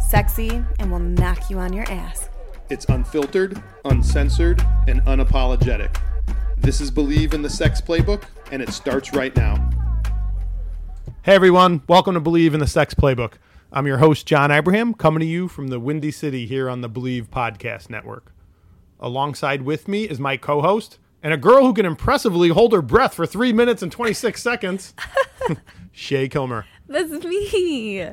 sexy, and will knock you on your ass. It's unfiltered, uncensored, and unapologetic. This is Bleav in the Sex Playbook, and it starts right now. Hey everyone, welcome to Bleav in the Sex Playbook. I'm your host, John Abraham, coming to you from the Windy City here on the Bleav Podcast Network. Alongside with me is my co host and a girl who can impressively hold her breath for three minutes and 26 seconds, Shay Kilmer. That's me.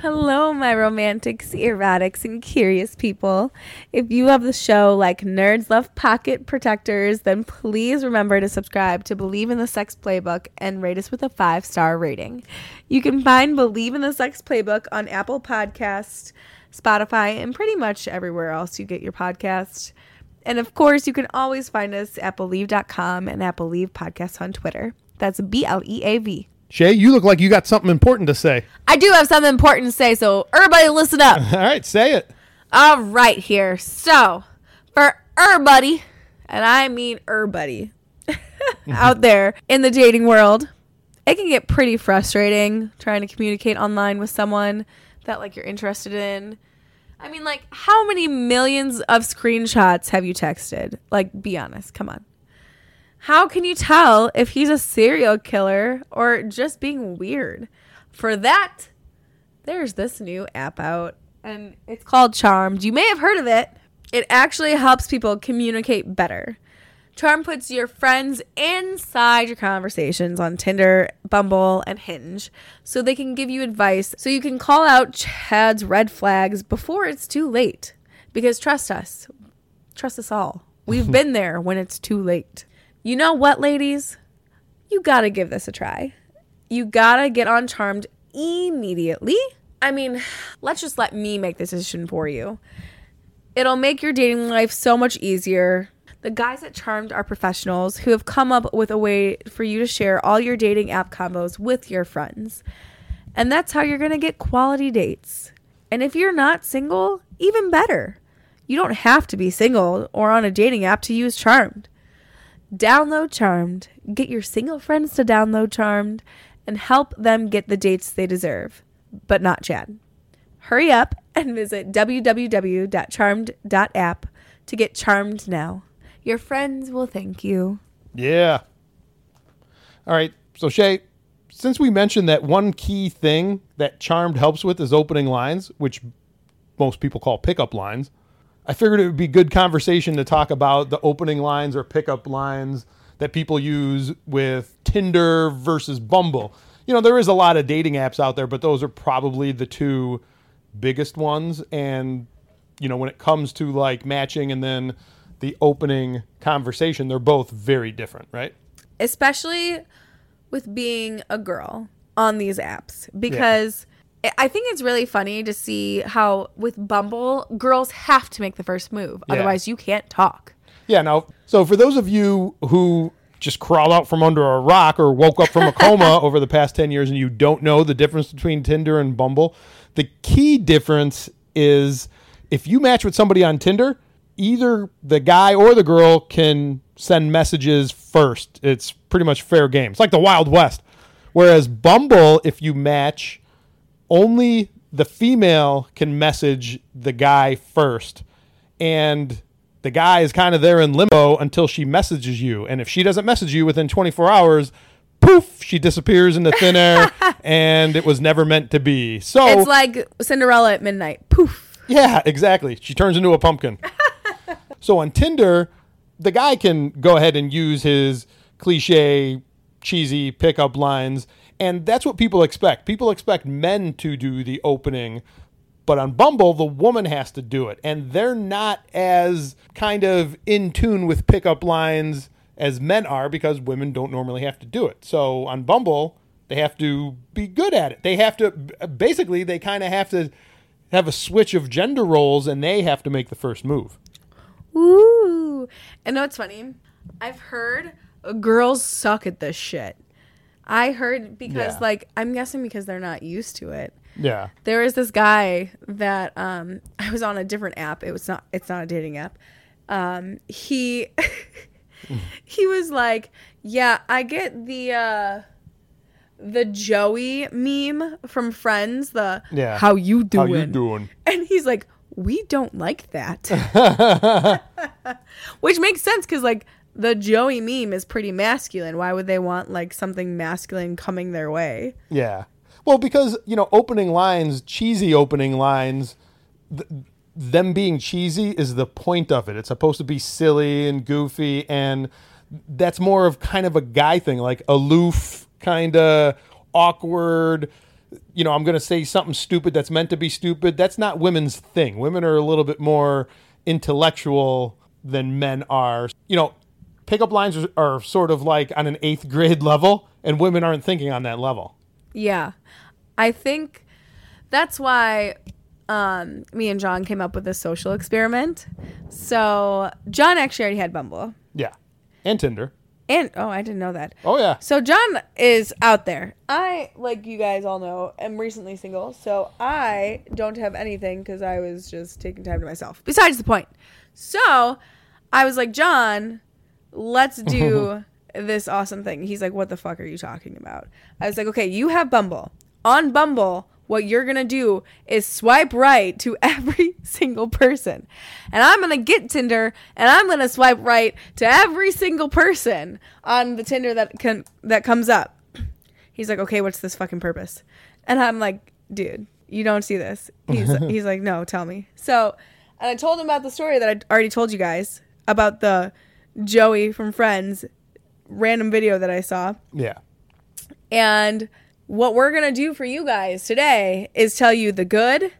Hello, my romantics, erotics, and curious people. If you love the show like nerds love pocket protectors, then please remember to subscribe to Bleav in the Sex Playbook and rate us with a five star rating. You can find Bleav in the Sex Playbook on Apple Podcasts, Spotify, and pretty much everywhere else you get your podcast. And of course, you can always find us at Bleav.com and at Bleav Podcasts on Twitter. That's B L E A V. Shay, you look like you got something important to say. I do have something important to say, so everybody listen up. All right, say it. All right, here. So, for everybody, and I mean everybody out there in the dating world, it can get pretty frustrating trying to communicate online with someone that like you're interested in. I mean, like, how many millions of screenshots have you texted? Like, be honest. Come on. How can you tell if he's a serial killer or just being weird? For that, there's this new app out and it's called Charmed. You may have heard of it. It actually helps people communicate better. Charm puts your friends inside your conversations on Tinder, Bumble, and Hinge so they can give you advice so you can call out Chad's red flags before it's too late. Because trust us, trust us all. We've been there when it's too late. You know what, ladies? You gotta give this a try. You gotta get on Charmed immediately. I mean, let's just let me make the decision for you. It'll make your dating life so much easier. The guys at Charmed are professionals who have come up with a way for you to share all your dating app combos with your friends. And that's how you're gonna get quality dates. And if you're not single, even better. You don't have to be single or on a dating app to use Charmed. Download Charmed, get your single friends to download Charmed, and help them get the dates they deserve, but not Chad. Hurry up and visit www.charmed.app to get charmed now. Your friends will thank you. Yeah. All right. So, Shay, since we mentioned that one key thing that Charmed helps with is opening lines, which most people call pickup lines, I figured it would be good conversation to talk about the opening lines or pickup lines that people use with Tinder versus Bumble. You know, there is a lot of dating apps out there, but those are probably the two biggest ones. And, you know, when it comes to like matching and then the opening conversation, they're both very different, right? Especially with being a girl on these apps because I- I think it's really funny to see how with Bumble, girls have to make the first move. Yeah. Otherwise, you can't talk. Yeah. Now, so for those of you who just crawled out from under a rock or woke up from a coma over the past 10 years and you don't know the difference between Tinder and Bumble, the key difference is if you match with somebody on Tinder, either the guy or the girl can send messages first. It's pretty much fair game. It's like the Wild West. Whereas Bumble, if you match, only the female can message the guy first. And the guy is kind of there in limbo until she messages you. And if she doesn't message you within 24 hours, poof, she disappears into thin air and it was never meant to be. So It's like Cinderella at midnight. Poof. yeah, exactly. She turns into a pumpkin. so on Tinder, the guy can go ahead and use his cliche, cheesy pickup lines. And that's what people expect. People expect men to do the opening. But on Bumble, the woman has to do it. And they're not as kind of in tune with pickup lines as men are because women don't normally have to do it. So on Bumble, they have to be good at it. They have to, basically, they kind of have to have a switch of gender roles and they have to make the first move. Ooh. And know what's funny? I've heard girls suck at this shit. I heard because Yeah. like I'm guessing because they're not used to it. Yeah. There was this guy that um I was on a different app. It was not it's not a dating app. Um he he was like, "Yeah, I get the uh the Joey meme from Friends, the Yeah. how you doing?" How you doing? And he's like, "We don't like that." Which makes sense cuz like the Joey meme is pretty masculine. Why would they want like something masculine coming their way? Yeah. Well, because, you know, opening lines, cheesy opening lines, th- them being cheesy is the point of it. It's supposed to be silly and goofy, and that's more of kind of a guy thing, like aloof, kind of awkward. You know, I'm going to say something stupid that's meant to be stupid. That's not women's thing. Women are a little bit more intellectual than men are. You know, pickup lines are, are sort of like on an eighth grade level, and women aren't thinking on that level. Yeah. I think that's why um, me and John came up with this social experiment. So John actually already had Bumble. Yeah. And Tinder. And oh, I didn't know that. Oh yeah. So John is out there. I, like you guys all know, am recently single. So I don't have anything because I was just taking time to myself. Besides the point. So I was like, John, let's do this awesome thing. He's like, what the fuck are you talking about? I was like, okay, you have Bumble. On Bumble, what you're going to do is swipe right to every single person. And I'm going to get Tinder and I'm going to swipe right to every single person on the Tinder that can that comes up. He's like, "Okay, what's this fucking purpose?" And I'm like, "Dude, you don't see this." He's he's like, "No, tell me." So, and I told him about the story that I already told you guys about the Joey from Friends random video that I saw. Yeah. And what we're going to do for you guys today is tell you the good,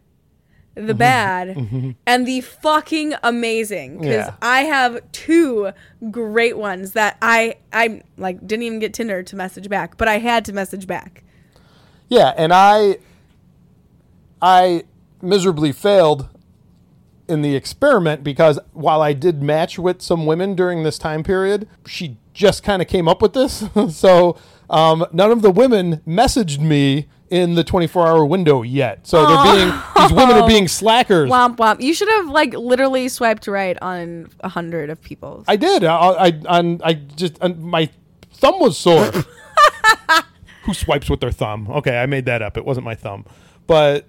the mm-hmm. bad, mm-hmm. and the fucking amazing. Because Yeah. I have two great ones that I, I like didn't even get Tinder to message back, but I had to message back. Yeah, and I I miserably failed in the experiment because while I did match with some women during this time period, she just kind of came up with this. so um, none of the women messaged me in the 24 hour window yet. So they're being these women are being slackers. Womp womp. You should have like literally swiped right on a hundred of people. I did. I I I, I just my thumb was sore. Who swipes with their thumb? Okay, I made that up. It wasn't my thumb. But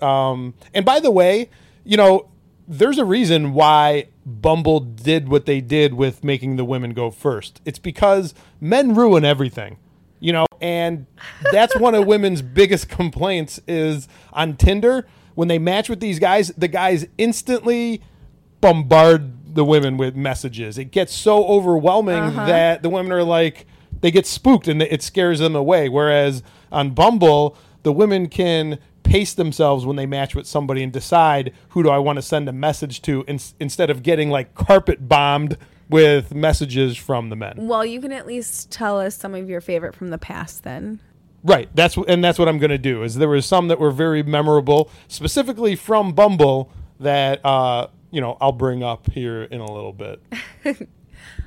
um and by the way, you know, there's a reason why Bumble did what they did with making the women go first. It's because men ruin everything. You know, and that's one of women's biggest complaints is on Tinder when they match with these guys, the guys instantly bombard the women with messages. It gets so overwhelming uh-huh. that the women are like they get spooked and it scares them away. Whereas on Bumble, the women can pace themselves when they match with somebody and decide who do I want to send a message to in, instead of getting like carpet bombed with messages from the men. Well, you can at least tell us some of your favorite from the past then. Right. That's wh- and that's what I'm going to do. Is there was some that were very memorable, specifically from Bumble that uh, you know I'll bring up here in a little bit.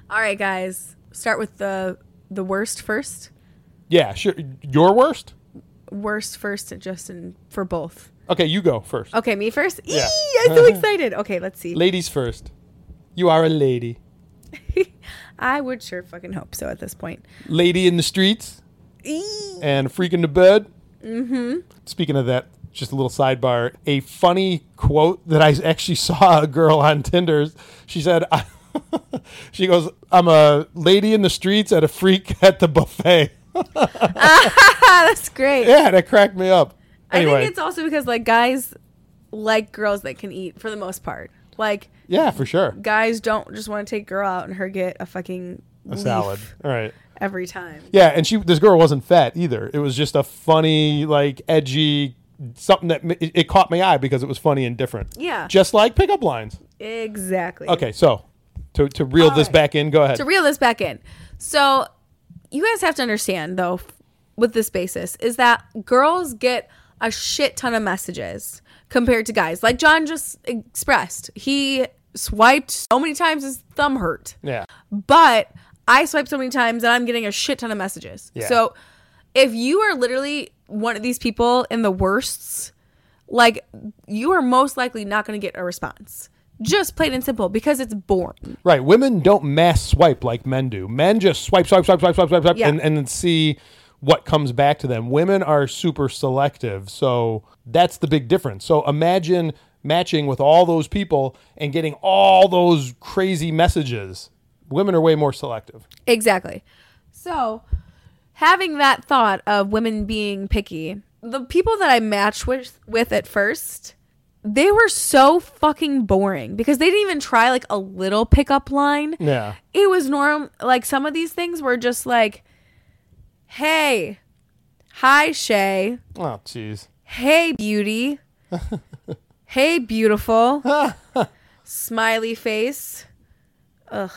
All right, guys. Start with the the worst first. Yeah, sure. Your worst? Worst first, just in for both. Okay, you go first. Okay, me first. Yeah. Eee, I'm so excited. Okay, let's see. Ladies first. You are a lady. I would sure fucking hope so at this point. Lady in the streets Eee. and freak in the bed. Mm-hmm. Speaking of that, just a little sidebar. A funny quote that I actually saw a girl on Tinder. She said, "She goes, I'm a lady in the streets and a freak at the buffet." That's great. Yeah, that cracked me up. I think it's also because like guys like girls that can eat for the most part. Like yeah, for sure. guys don't just want to take girl out and her get a fucking A salad. All right. every time. Yeah, and she this girl wasn't fat either. It was just a funny, like edgy something that it, it caught my eye because it was funny and different. Yeah. Just like pickup lines. Exactly. Okay, so to to reel All this right. back in, go ahead. to reel this back in. So, you guys have to understand though, with this basis, is that girls get a shit ton of messages. compared to guys. Like John just expressed, he swiped so many times his thumb hurt. Yeah. But I swipe so many times and I'm getting a shit ton of messages. Yeah. So if you are literally one of these people in the worsts, like you are most likely not going to get a response. Just plain and simple because it's boring. Right. Women don't mass swipe like men do. Men just swipe, swipe, swipe, swipe, swipe, swipe, swipe, Yeah. and, and see what comes back to them. Women are super selective. So that's the big difference. So imagine matching with all those people and getting all those crazy messages. Women are way more selective. Exactly. So, having that thought of women being picky, the people that I matched with with at first, they were so fucking boring because they didn't even try like a little pickup line. Yeah. It was norm like some of these things were just like, "Hey, hi Shay. Oh, jeez. Hey beauty. hey beautiful." Smiley face. Ugh.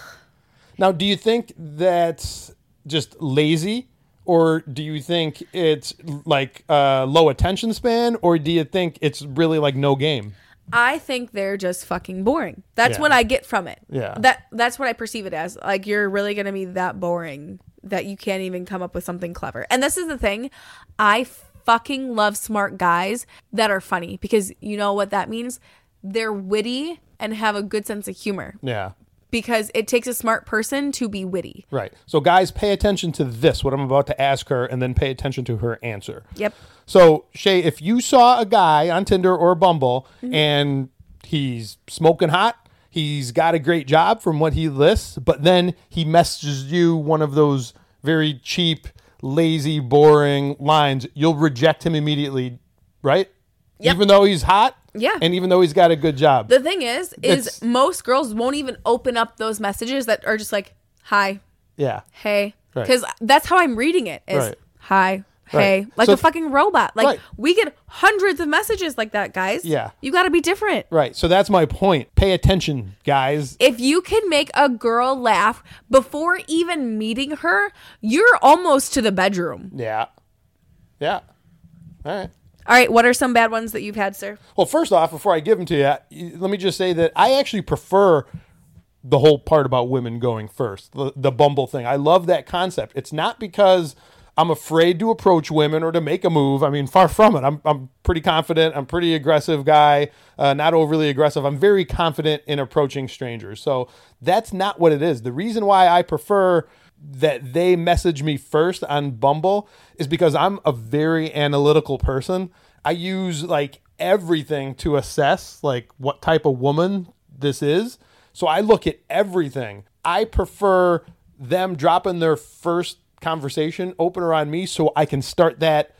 Now, do you think that's just lazy, or do you think it's like uh, low attention span, or do you think it's really like no game? I think they're just fucking boring. That's Yeah. what I get from it. Yeah. That that's what I perceive it as. Like you're really going to be that boring that you can't even come up with something clever. And this is the thing. I fucking love smart guys that are funny because you know what that means? They're witty and have a good sense of humor Yeah. Because it takes a smart person to be witty. Right. So, guys, pay attention to this, what I'm about to ask her, and then pay attention to her answer. Yep. So, Shay, if you saw a guy on Tinder or Bumble Mm-hmm. and he's smoking hot, he's got a great job from what he lists, but then he messages you one of those very cheap, lazy, boring lines, you'll reject him immediately, right? Yep. Even though he's hot? Yeah. And even though he's got a good job. The thing is is It's- most girls won't even open up those messages that are just like hi, yeah. hey Right. because that's how i'm reading it is Right. hi hey Right. like So- a fucking robot like Right. we get hundreds of messages like that guys Yeah. you got to be different Right. So that's my point. Pay attention, guys. if you can make a girl laugh before even meeting her you're almost to the bedroom Yeah. Yeah. All right. All right what are some bad ones that you've had sir Well, first off, before I give them to you, let me just say that I actually prefer the whole part about women going first, the, the Bumble thing. I love that concept. It's not because I'm afraid to approach women or to make a move. I mean, far from it. I'm, I'm pretty confident. I'm pretty aggressive guy, uh, not overly aggressive. I'm very confident in approaching strangers. So that's not what it is. The reason why I prefer that they message me first on Bumble is because I'm a very analytical person. I use like everything to assess like what type of woman this is. So I look at everything. I prefer them dropping their first conversation opener on me so I can start that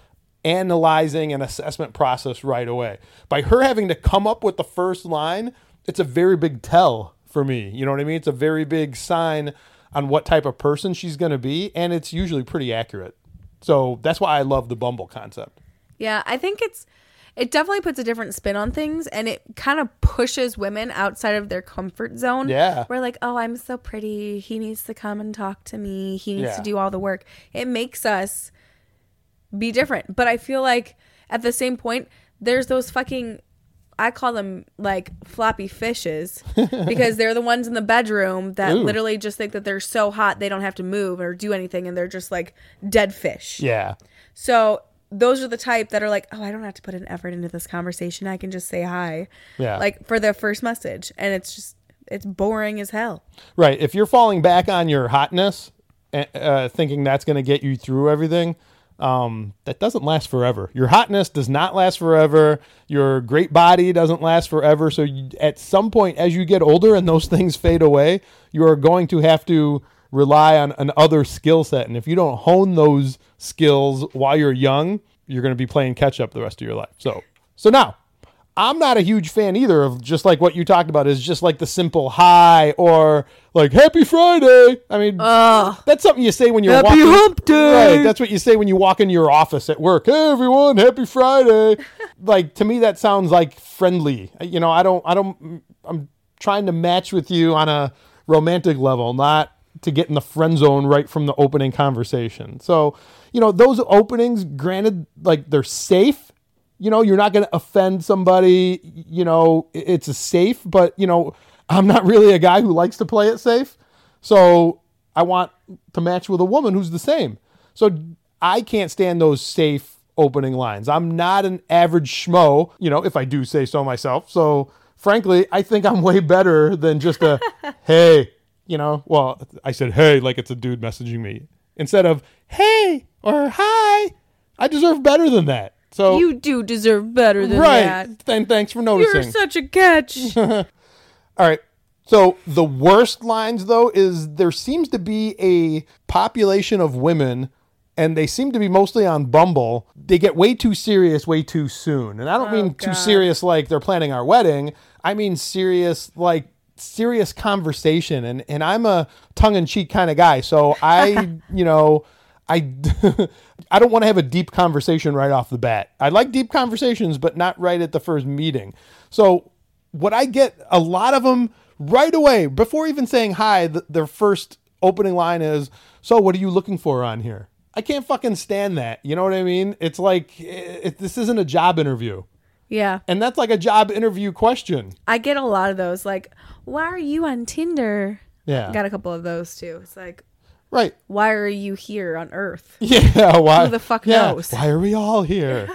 analyzing and assessment process right away. By her having to come up with the first line, it's a very big tell for me. You know what I mean? It's a very big sign on what type of person she's going to be, and it's usually pretty accurate. So that's why I love the Bumble concept. Yeah, I think it's it definitely puts a different spin on things and it kind of pushes women outside of their comfort zone. Yeah. We're like, "Oh, I'm so pretty. He needs to come and talk to me. He needs Yeah. to do all the work." It makes us be different. But I feel like at the same point, there's those fucking I call them like floppy fishes because they're the ones in the bedroom that Ooh. literally just think that they're so hot they don't have to move or do anything and they're just like dead fish. Yeah. So those are the type that are like, oh, I don't have to put an effort into this conversation. I can just say hi. Yeah. Like for the first message. And it's just, it's boring as hell. Right. If you're falling back on your hotness, uh, uh, thinking that's going to get you through everything, um, that doesn't last forever. Your hotness does not last forever. Your great body doesn't last forever. So you, at some point, as you get older and those things fade away, you are going to have to rely on another skill set. And if you don't hone those skills while you're young, you're going to be playing catch up the rest of your life. So, so now I'm not a huge fan either of just like what you talked about is just like the simple hi or like happy Friday. I mean, that's something you say when you're Happy walking. hump day. Right, that's what you say when you walk into your office at work. Hey everyone, happy Friday. like to me that sounds like friendly. You know, I don't I don't I'm trying to match with you on a romantic level, not to get in the friend zone right from the opening conversation. So, you know, those openings granted like they're safe you know, you're not going to offend somebody. You know, it's a safe, but you know, I'm not really a guy who likes to play it safe. So I want to match with a woman who's the same. So I can't stand those safe opening lines. I'm not an average schmo, you know, if I do say so myself. So frankly, I think I'm way better than just a hey, you know, well, I said hey like it's a dude messaging me instead of hey or hi. I deserve better than that. So You do deserve better than right. that. Then thanks for noticing. You're such a catch. All right. So the worst lines though is there seems to be a population of women and they seem to be mostly on Bumble. They get way too serious way too soon. And I don't oh, mean too serious like they're planning our wedding. I mean serious like serious conversation and and I'm a tongue-in-cheek kind of guy. So I, you know, I I don't want to have a deep conversation right off the bat. I like deep conversations, but not right at the first meeting. So what I get a lot of them right away before even saying hi. th their first opening line is, "So what are you looking for on here?" I can't fucking stand that. You know what I mean? It's like eh, it, this isn't a job interview, yeah. and that's like a job interview question. I get a lot of those. Like, why are you on Tinder? Yeah, Got a couple of those too. It's like, right. why are you here on Earth? Yeah, why? Who the fuck yeah, knows? Why are we all here?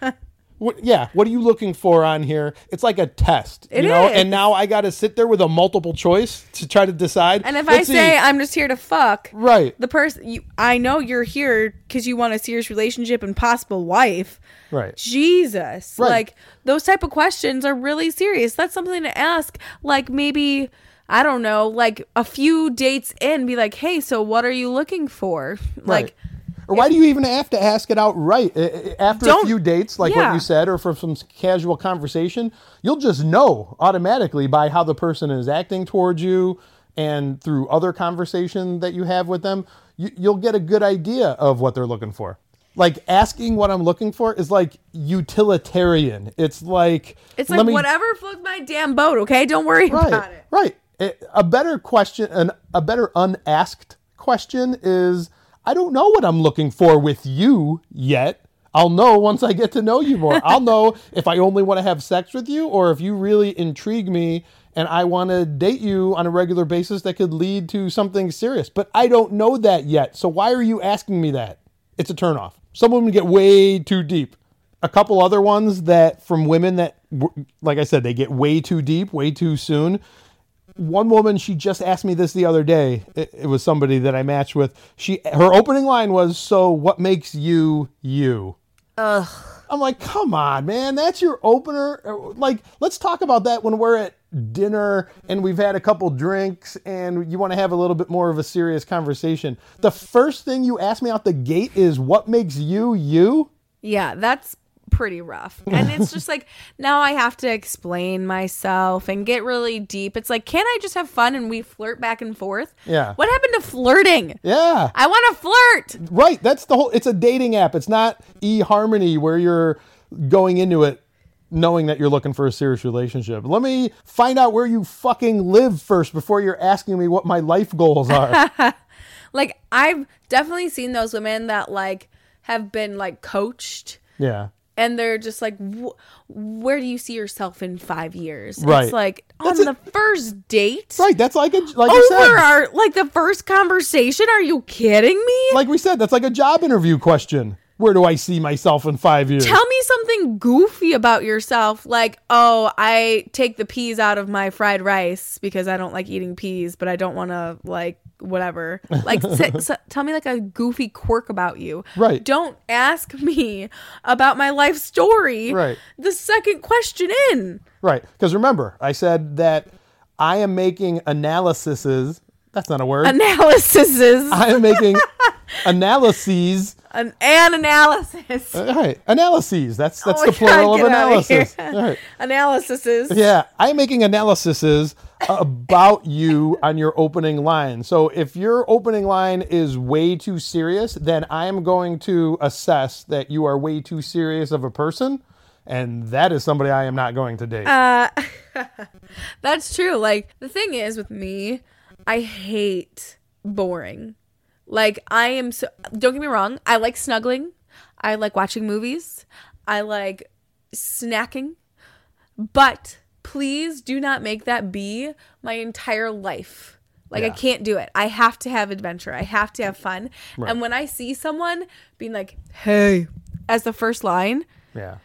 what, yeah, what are you looking for on here? It's like a test, It you know. is. And now I got to sit there with a multiple choice to try to decide. And if Let's I see. say I'm just here to fuck, right, the person I know you're here because you want a serious relationship and possible wife. right, Jesus, Right. like those type of questions are really serious. That's something to ask. Like maybe I don't know, like a few dates in, be like, hey, so what are you looking for? right. Like, or why do you even have to ask it outright I- I- after a few dates, like what you said, or from some casual conversation? You'll just know automatically by how the person is acting towards you, and through other conversation that you have with them, you, you'll get a good idea of what they're looking for. Like asking what I'm looking for is like utilitarian. It's like it's let like me- whatever floats my damn boat. Okay, don't worry right, about it. Right. It- a better question, an, a better unasked question is I don't know what I'm looking for with you yet. I'll know once I get to know you more. I'll know if I only want to have sex with you or if you really intrigue me and I want to date you on a regular basis that could lead to something serious. But I don't know that yet. So why are you asking me that? It's a turnoff. Some women get way too deep a couple other ones that from women that like i said they get way too deep way too soon one woman she just asked me this the other day. It, it was somebody that i matched with. She her opening line was so what makes you you? Ugh. i'm like come on man. That's your opener. Like let's talk about that when we're at dinner and we've had a couple drinks and you want to have a little bit more of a serious conversation. The first thing you ask me out the gate is what makes you you? Yeah, that's pretty rough. And it's just like now I have to explain myself and get really deep. It's like, can't I just have fun and we flirt back and forth? Yeah. What happened to flirting? yeah I want to flirt. Right. That's the whole. It's a dating app. It's not eHarmony where you're going into it knowing that you're looking for a serious relationship. Let me find out where you fucking live first before you're asking me what my life goals are. Like I've definitely seen those women that like have been like coached yeah. And they're just like "Wh- where do you see yourself in 5 years? Right. It's like That's on it. the first date? Right. That's like a like Over said. our like the first conversation? Are you kidding me? Like we said, that's like a job interview question. Where do I see myself in five years? Tell me something goofy about yourself, like, oh, I take the peas out of my fried rice because I don't like eating peas, but I don't want to, like, whatever. Like, say, so, tell me, like, a goofy quirk about you. Right. Don't ask me about my life story. Right. The second question in. Right. Because remember, I said that I am making analyses. That's not a word. Analyses. I am making analyses An, an analysis. All right, analyses. That's that's Oh the plural God, of analysis. All right. Analyses. Yeah, I'm making analyses about you on your opening line. So if your opening line is way too serious, then I am going to assess that you are way too serious of a person, and that is somebody I am not going to date. Uh, That's true. Like the thing is with me, I hate boring. Like I am so don't get me wrong, I like snuggling. I like watching movies. I like snacking. But please do not make that be my entire life. Like I can't do it. I have to have adventure. I have to have fun. And when I see someone being like, "Hey," as the first line, Yeah.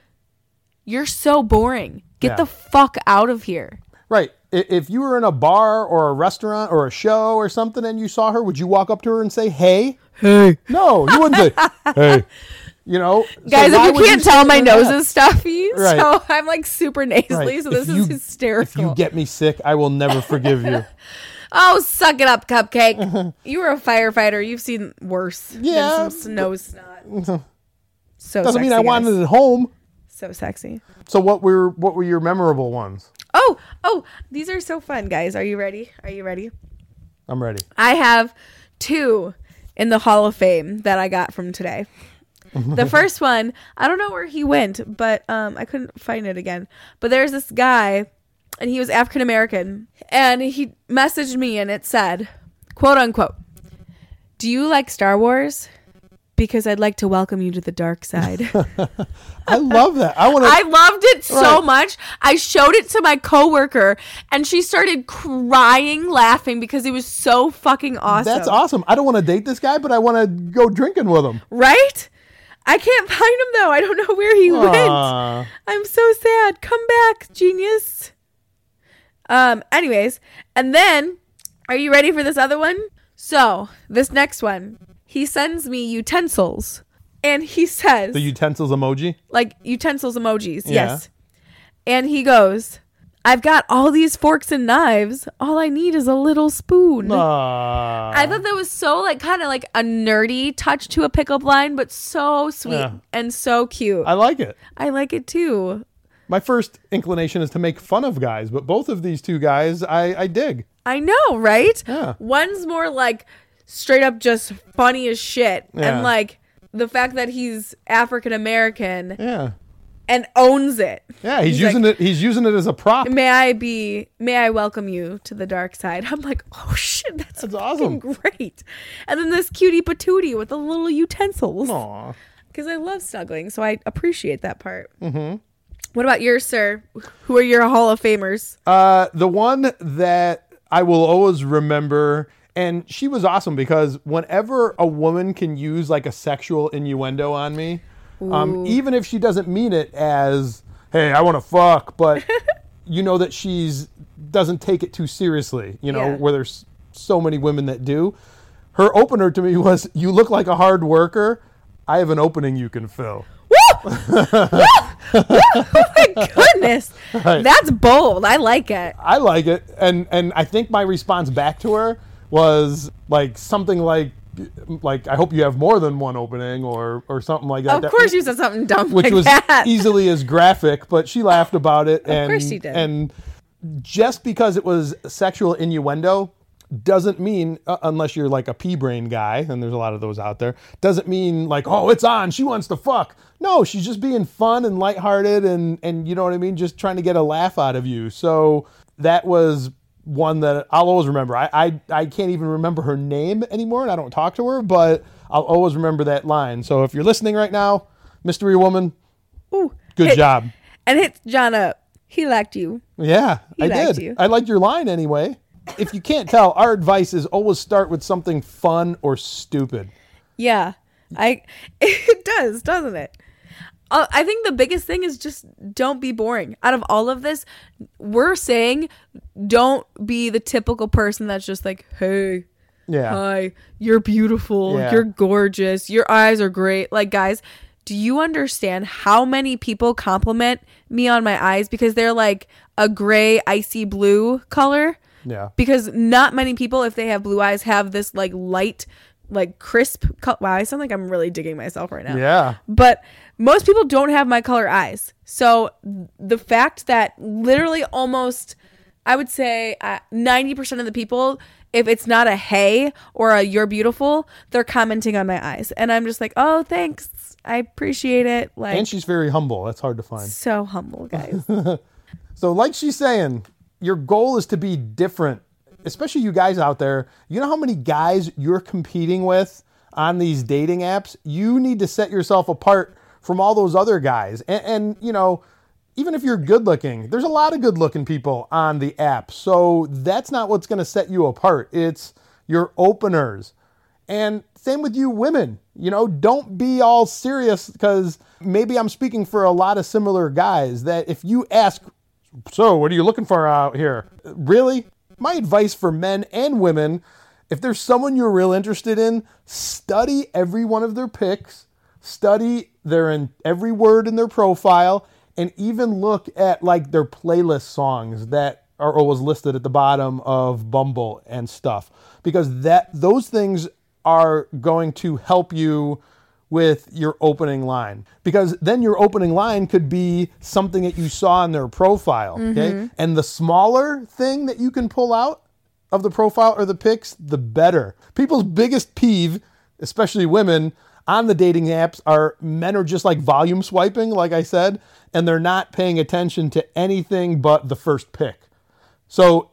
you're so boring. Get Yeah. the fuck out of here. Right. If you were in a bar or a restaurant or a show or something and you saw her, would you walk up to her and say, "Hey"? Hey. No, you wouldn't say, "Hey." You know, Guys, why if you can't say tell, my nose that? is stuffy, Right. so I'm like super nasally. Right. So this you- is hysterical. If you get me sick, I will never forgive you. oh, suck it up, cupcake. you were a firefighter. You've seen worse. Yeah. than some snow snot. So Doesn't mean sexy, I wanted it at home. So sexy. So what were what were your memorable ones? Oh, oh, these are so fun, guys. Are you ready? Are you ready? I'm ready. I have two in the Hall of Fame that I got from today. the first one, I don't know where he went, but um, I couldn't find it again. But there's this guy, and he was African American, and he messaged me, and it said, "quote unquote," "Do you like Star Wars? Because I'd like to welcome you to the dark side." I love that. I want. I loved it so Right. much. I showed it to my coworker, and she started crying, laughing because it was so fucking awesome. That's awesome. I don't want to date this guy, but I want to go drinking with him. Right? I can't find him though. I don't know where he went. I'm so sad. Come back, genius. Um, anyways, and then are you ready for this other one? So, this next one, he sends me utensils. And he says The utensils emoji. like utensils emojis, Yeah. yes. And he goes, I've got all these forks and knives. All I need is a little spoon. Aw. I thought that was so like kind of like a nerdy touch to a pickup line, but so sweet Yeah. and so cute. I like it. I like it too. My first inclination is to make fun of guys, but both of these two guys, I, I dig. I know, right? Yeah. One's more like straight up just funny as shit. Yeah. And like the fact that he's African American Yeah. And owns it. Yeah, he's, He's using like- it. He's using it as a prop. May I be may I welcome you to the dark side? I'm like, oh shit, that's, That's awesome. great. And then this cutie patootie with the little utensils. Aw. Because I love snuggling, so I appreciate that part. Mm-hmm. What about yours, sir? Who are your Hall of Famers? Uh, the one that I will always remember, and she was awesome because whenever a woman can use like a sexual innuendo on me, um, even if she doesn't mean it as "Hey, I want to fuck," but you know that she's doesn't take it too seriously. You know Yeah. where there's so many women that do. Her opener to me was, "You look like a hard worker. I have an opening you can fill." oh my goodness, Right. that's bold. I like it. I like it, and and I think my response back to her was like something like like I hope you have more than one opening or or something like that. Of That- course, you said something dumb which like was that. easily as graphic, but she laughed about it. and, of course she did. And just because it was sexual innuendo doesn't mean, uh, unless you're like a pea brain guy, and there's a lot of those out there, doesn't mean like, oh, it's on, she wants to fuck. No, she's just being fun and lighthearted, and and you know what I mean, just trying to get a laugh out of you. So that was one that I'll always remember. I I, I can't even remember her name anymore, and I don't talk to her, but I'll always remember that line. So if you're listening right now, mystery woman, Ooh, good hit- job. And hit John up. He liked you. Yeah, I liked did. you. I liked your line anyway. If you can't tell, our advice is always start with something fun or stupid. Yeah, I. It does, doesn't it? Uh, I think the biggest thing is just don't be boring. Out of all of this, we're saying don't be the typical person that's just like, hey, Yeah. hi, you're beautiful, Yeah. you're gorgeous, your eyes are great. Like, guys, do you understand how many people compliment me on my eyes because they're like a gray, icy blue color? yeah. because not many people if they have blue eyes have this like light like crisp co- wow i sound like i'm really digging myself right now Yeah. but most people don't have my color eyes so the fact that literally almost i would say uh, 90% of the people if it's not a hey or a you're beautiful they're commenting on my eyes and i'm just like oh thanks i appreciate it like And she's very humble. That's hard to find. so humble guys So, like she's saying, your goal is to be different, especially you guys out there. You know how many guys you're competing with on these dating apps? You need to set yourself apart from all those other guys. And, and you know, even if you're good looking, there's a lot of good looking people on the app. So that's not what's going to set you apart. It's your openers. And same with you women. You know, don't be all serious because maybe I'm speaking for a lot of similar guys that if you ask, so what are you looking for out here? Really? My advice for men and women if there's someone you're real interested in, study every one of their pics, study their in every word in their profile, and even look at like their playlist songs that are always listed at the bottom of Bumble and stuff. Because that those things are going to help you with your opening line. Because then your opening line could be something that you saw in their profile okay? Mm-hmm. And the smaller thing that you can pull out of the profile or the pics the better. People's biggest peeve especially women on the dating apps are men are just like volume swiping like i said and they're not paying attention to anything but the first pick so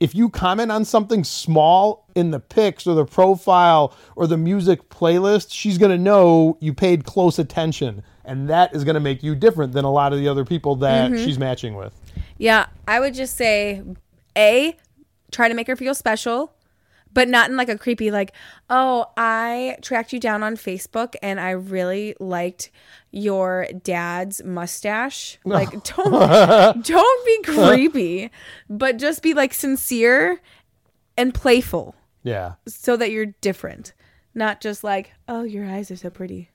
if you comment on something small in the pics or the profile or the music playlist, she's going to know you paid close attention. And that is going to make you different than a lot of the other people that mm-hmm. she's matching with. Yeah, I would just say A, try to make her feel special, but not in like a creepy like, "Oh, I tracked you down on Facebook and I really liked your dad's mustache." Like don't don't be creepy, but just be like sincere and playful Yeah. so that you're different. Not just like, "Oh, your eyes are so pretty."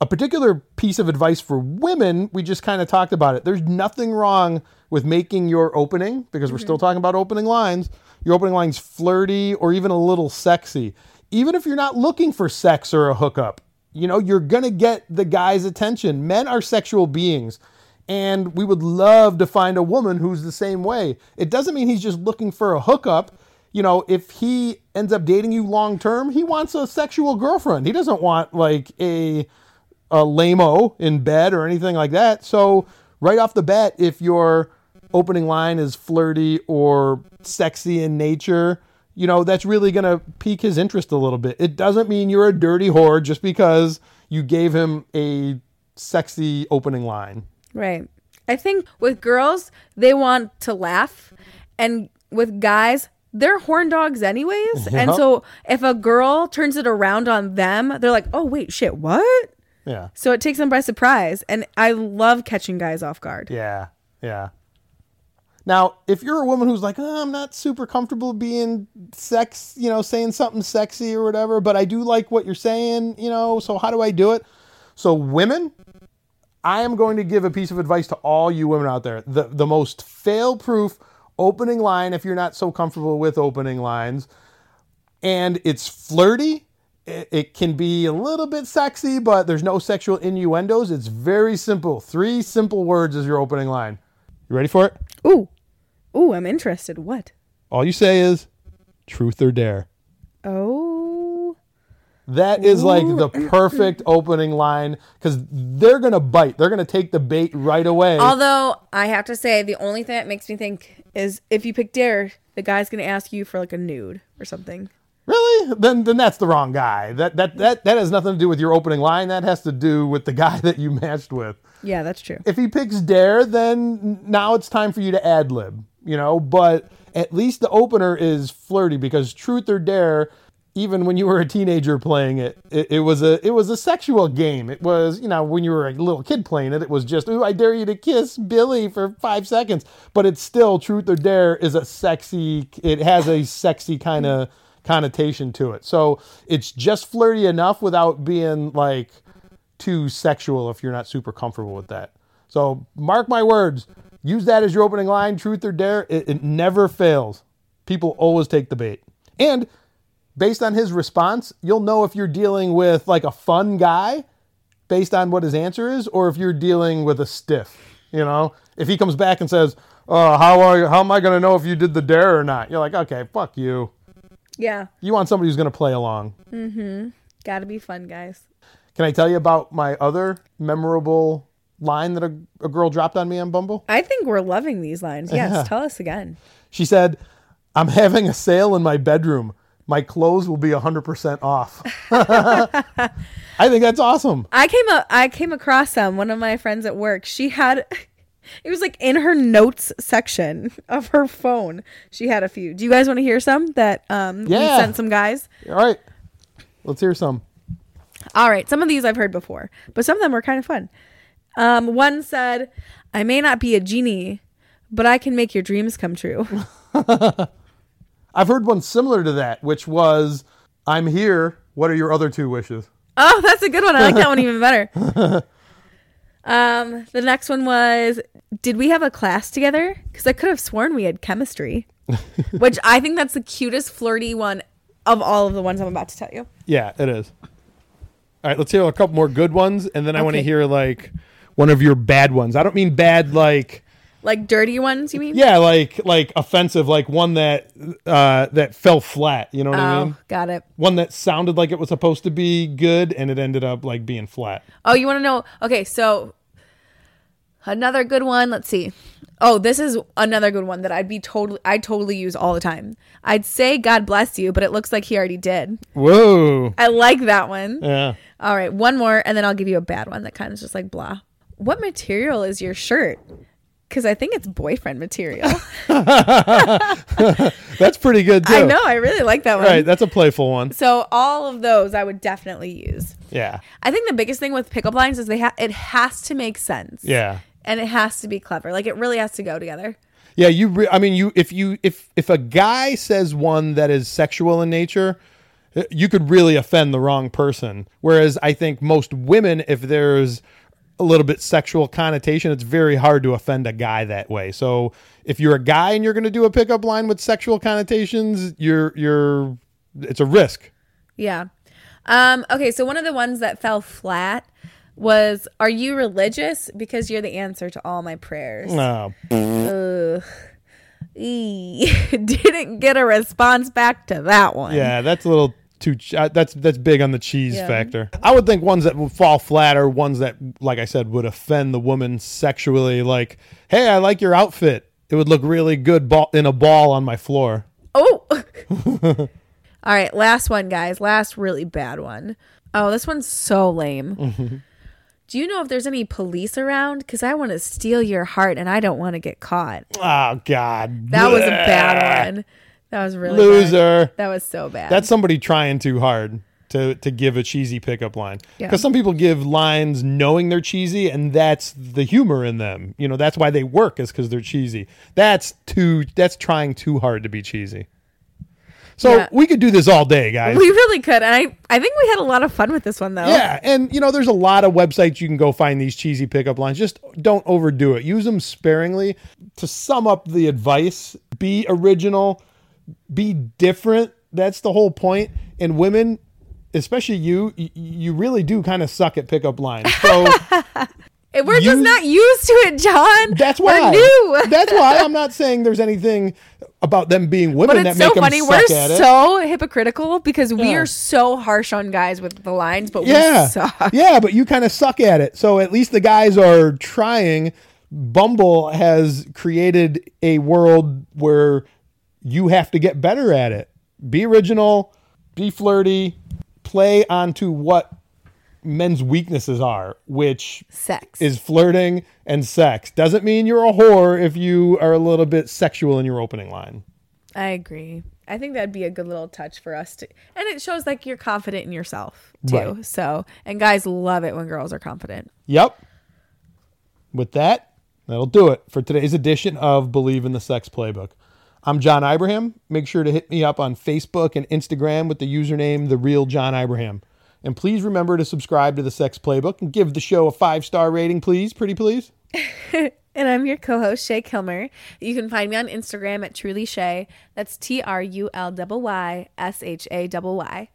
A particular piece of advice for women, we just kind of talked about it. There's nothing wrong with making your opening, because we're still mm-hmm. talking about opening lines, your opening lines flirty or even a little sexy. Even if you're not looking for sex or a hookup, you know, you're going to get the guy's attention. Men are sexual beings. And we would love to find a woman who's the same way. It doesn't mean he's just looking for a hookup. You know, if he ends up dating you long term, he wants a sexual girlfriend. He doesn't want like a a lame-o in bed or anything like that. So right off the bat, if your opening line is flirty or sexy in nature, you know, that's really going to pique his interest a little bit. It doesn't mean you're a dirty whore just because you gave him a sexy opening line. Right. I think with girls, they want to laugh, and with guys, they're horn dogs anyways. And so if a girl turns it around on them, they're like, "Oh wait, shit, what?" Yeah. So it takes them by surprise, and I love catching guys off guard. Yeah. Yeah. Now, if you're a woman who's like, oh, I'm not super comfortable being sex, you know, saying something sexy or whatever, but I do like what you're saying, you know, so how do I do it? So, women, I am going to give a piece of advice to all you women out there. The, the most fail proof opening line, if you're not so comfortable with opening lines, and it's flirty. It, it can be a little bit sexy, but there's no sexual innuendos. It's very simple. Three simple words is your opening line. You ready for it? Ooh, ooh, I'm interested. What? All you say is truth or dare. Oh, That is like the perfect opening line because they're going to bite. They're going to take the bait right away. although I have to say, the only thing that makes me think is if you pick Dare, the guy's gonna ask you for like a nude or something. Really? Then then that's the wrong guy. That that that that has nothing to do with your opening line. That has to do with the guy that you matched with. Yeah, that's true. If he picks dare, then now it's time for you to ad lib, you know, but at least the opener is flirty because truth or dare even when you were a teenager playing it, it, it was a it was a sexual game. It was, you know, when you were a little kid playing it, it was just, ooh, I dare you to kiss Billy for five seconds. But it's still truth or dare is a sexy it has a sexy kind of connotation to it. So it's just flirty enough without being like too sexual if you're not super comfortable with that. So mark my words, use that as your opening line, truth or dare. It, it never fails. People always take the bait. And based on his response, you'll know if you're dealing with like a fun guy based on what his answer is, or if you're dealing with a stiff. You know, if he comes back and says, "Oh, how are you, how am I going to know if you did the dare or not?" You're like, "Okay, fuck you." Yeah, You want somebody who's going to play along. Mm-hmm. gotta be fun, guys. Can I tell you about my other memorable line that a, a girl dropped on me on Bumble? I think we're loving these lines. Yes, tell us again. She said, I'm having a sale in my bedroom. my clothes will be 100% off. I think that's awesome. I came up I came across some. One of my friends at work, she had it was like in her notes section of her phone. She had a few. Do you guys want to hear some that um Yeah. we sent some guys? All right. Let's hear some. All right, some of these I've heard before, but some of them were kind of fun. Um, one said, "I may not be a genie, but I can make your dreams come true." I've heard one similar to that, which was I'm here. What are your other two wishes? oh, that's a good one. I like that one even better. Um, the next one was, "Did we have a class together?" Because I could have sworn we had chemistry, which I think that's the cutest flirty one of all of the ones I'm about to tell you. Yeah, it is. All right, let's hear a couple more good ones, and then I want to Okay. hear like one of your bad ones. I don't mean bad like Like dirty ones, you mean? yeah, like like offensive, like one that uh that fell flat. You know what I Oh, mean? got it. One that sounded like it was supposed to be good, and it ended up like being flat. Oh, you want to know? Okay, so another good one. Let's see. Oh, this is another good one that I'd be totally, I totally use all the time. I'd say God bless you, but it looks like he already did. Whoa. I like that one. Yeah. All right, one more, and then I'll give you a bad one that kind of just like blah. What material is your shirt? Because I think it's boyfriend material. That's pretty good too. I know. I really like that one. Right, that's a playful one. So all of those I would definitely use. Yeah. I think the biggest thing with pickup lines is they ha- it has to make sense. Yeah. And it has to be clever. Like it really has to go together. Yeah, you. Re- I mean, you. If you if if a guy says one that is sexual in nature, uh, you could really offend the wrong person. Whereas I think most women, if there's a little bit sexual connotation, it's very hard to offend a guy that way. So if you're a guy and you're going to do a pickup line with sexual connotations, you're you're it's a risk. Yeah. Um, okay, so one of the ones that fell flat was Are you religious? Because you're the answer to all my prayers. No. Ugh. Eee. Didn't get a response back to that one. Yeah, that's a little too. ch- uh, That's that's big on the cheese Yeah. factor. I would think ones that would fall flat are ones that, like I said, would offend the woman sexually. Like, hey, I like your outfit. It would look really good ball in a ball on my floor. Oh. all right, last one, guys. Last really bad one. Oh, this one's so lame. Do you know if there's any police around? Because I want to steal your heart and I don't want to get caught. Oh God, That was a bad one. That was really bad. loser. That was so bad. That's somebody trying too hard to to give a cheesy pickup line. Yeah. Because some people give lines knowing they're cheesy, and that's the humor in them. You know, that's why they work is because they're cheesy. That's too. That's trying too hard to be cheesy. So Yeah. we could do this all day, guys. we really could. And I, I think we had a lot of fun with this one, though. yeah, and you know, there's a lot of websites you can go find these cheesy pickup lines. Just don't overdo it. Use them sparingly. To sum up the advice, be original, be different. That's the whole point. And women, especially you, you really do kind of suck at pickup lines. So We're just not used to it, John. that's We're why. new. that's why I'm not saying there's anything about them being women but that it's make so them funny. suck We're at it. so hypocritical because we Yeah. are so harsh on guys with the lines, but yeah. we suck. Yeah, but you kind of suck at it. So at least the guys are trying. Bumble has created a world where you have to get better at it. Be original, be flirty, play onto what men's weaknesses are, which Sex. is flirting and sex. Doesn't mean you're a whore if you are a little bit sexual in your opening line. I agree. I think that'd be a good little touch for us to, and it shows like you're confident in yourself too. Right. So, and guys love it when girls are confident. Yep. With that, that'll do it for today's edition of Bleav in the Sex Playbook. I'm John Ibrahim. Make sure to hit me up on Facebook and Instagram with the username The Real John Ibrahim. And please remember to subscribe to the Sex Playbook and give the show a five star rating, please. Pretty please. And I'm your co-host Shay Killmer. You can find me on Instagram at Truly Shay. That's T R U L Y S H A Y.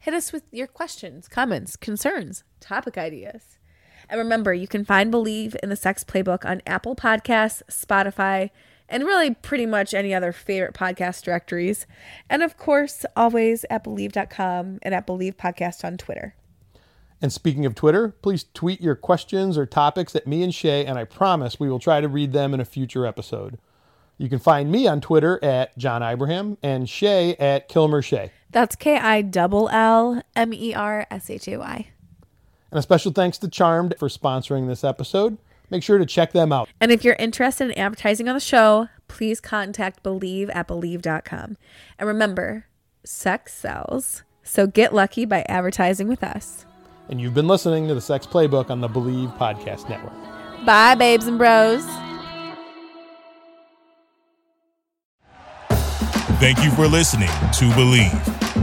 Hit us with your questions, comments, concerns, topic ideas. And remember, you can find Bleav in the Sex Playbook on Apple Podcasts, Spotify, and really pretty much any other favorite podcast directories. And of course, always at Bleav.com and at Bleav Podcast on Twitter. And speaking of Twitter, please tweet your questions or topics at me and Shay, and I promise we will try to read them in a future episode. You can find me on Twitter at John Ibrahim and Shay at Killmer Shay. That's K I double L M E R S H A Y. And a special thanks to Charmed for sponsoring this episode. Make sure to check them out. And if you're interested in advertising on the show, please contact Bleav at Bleav.com. And remember, sex sells. So get lucky by advertising with us. And you've been listening to the Sex Playbook on the Bleav Podcast Network. Bye, babes and bros. Thank you for listening to Bleav.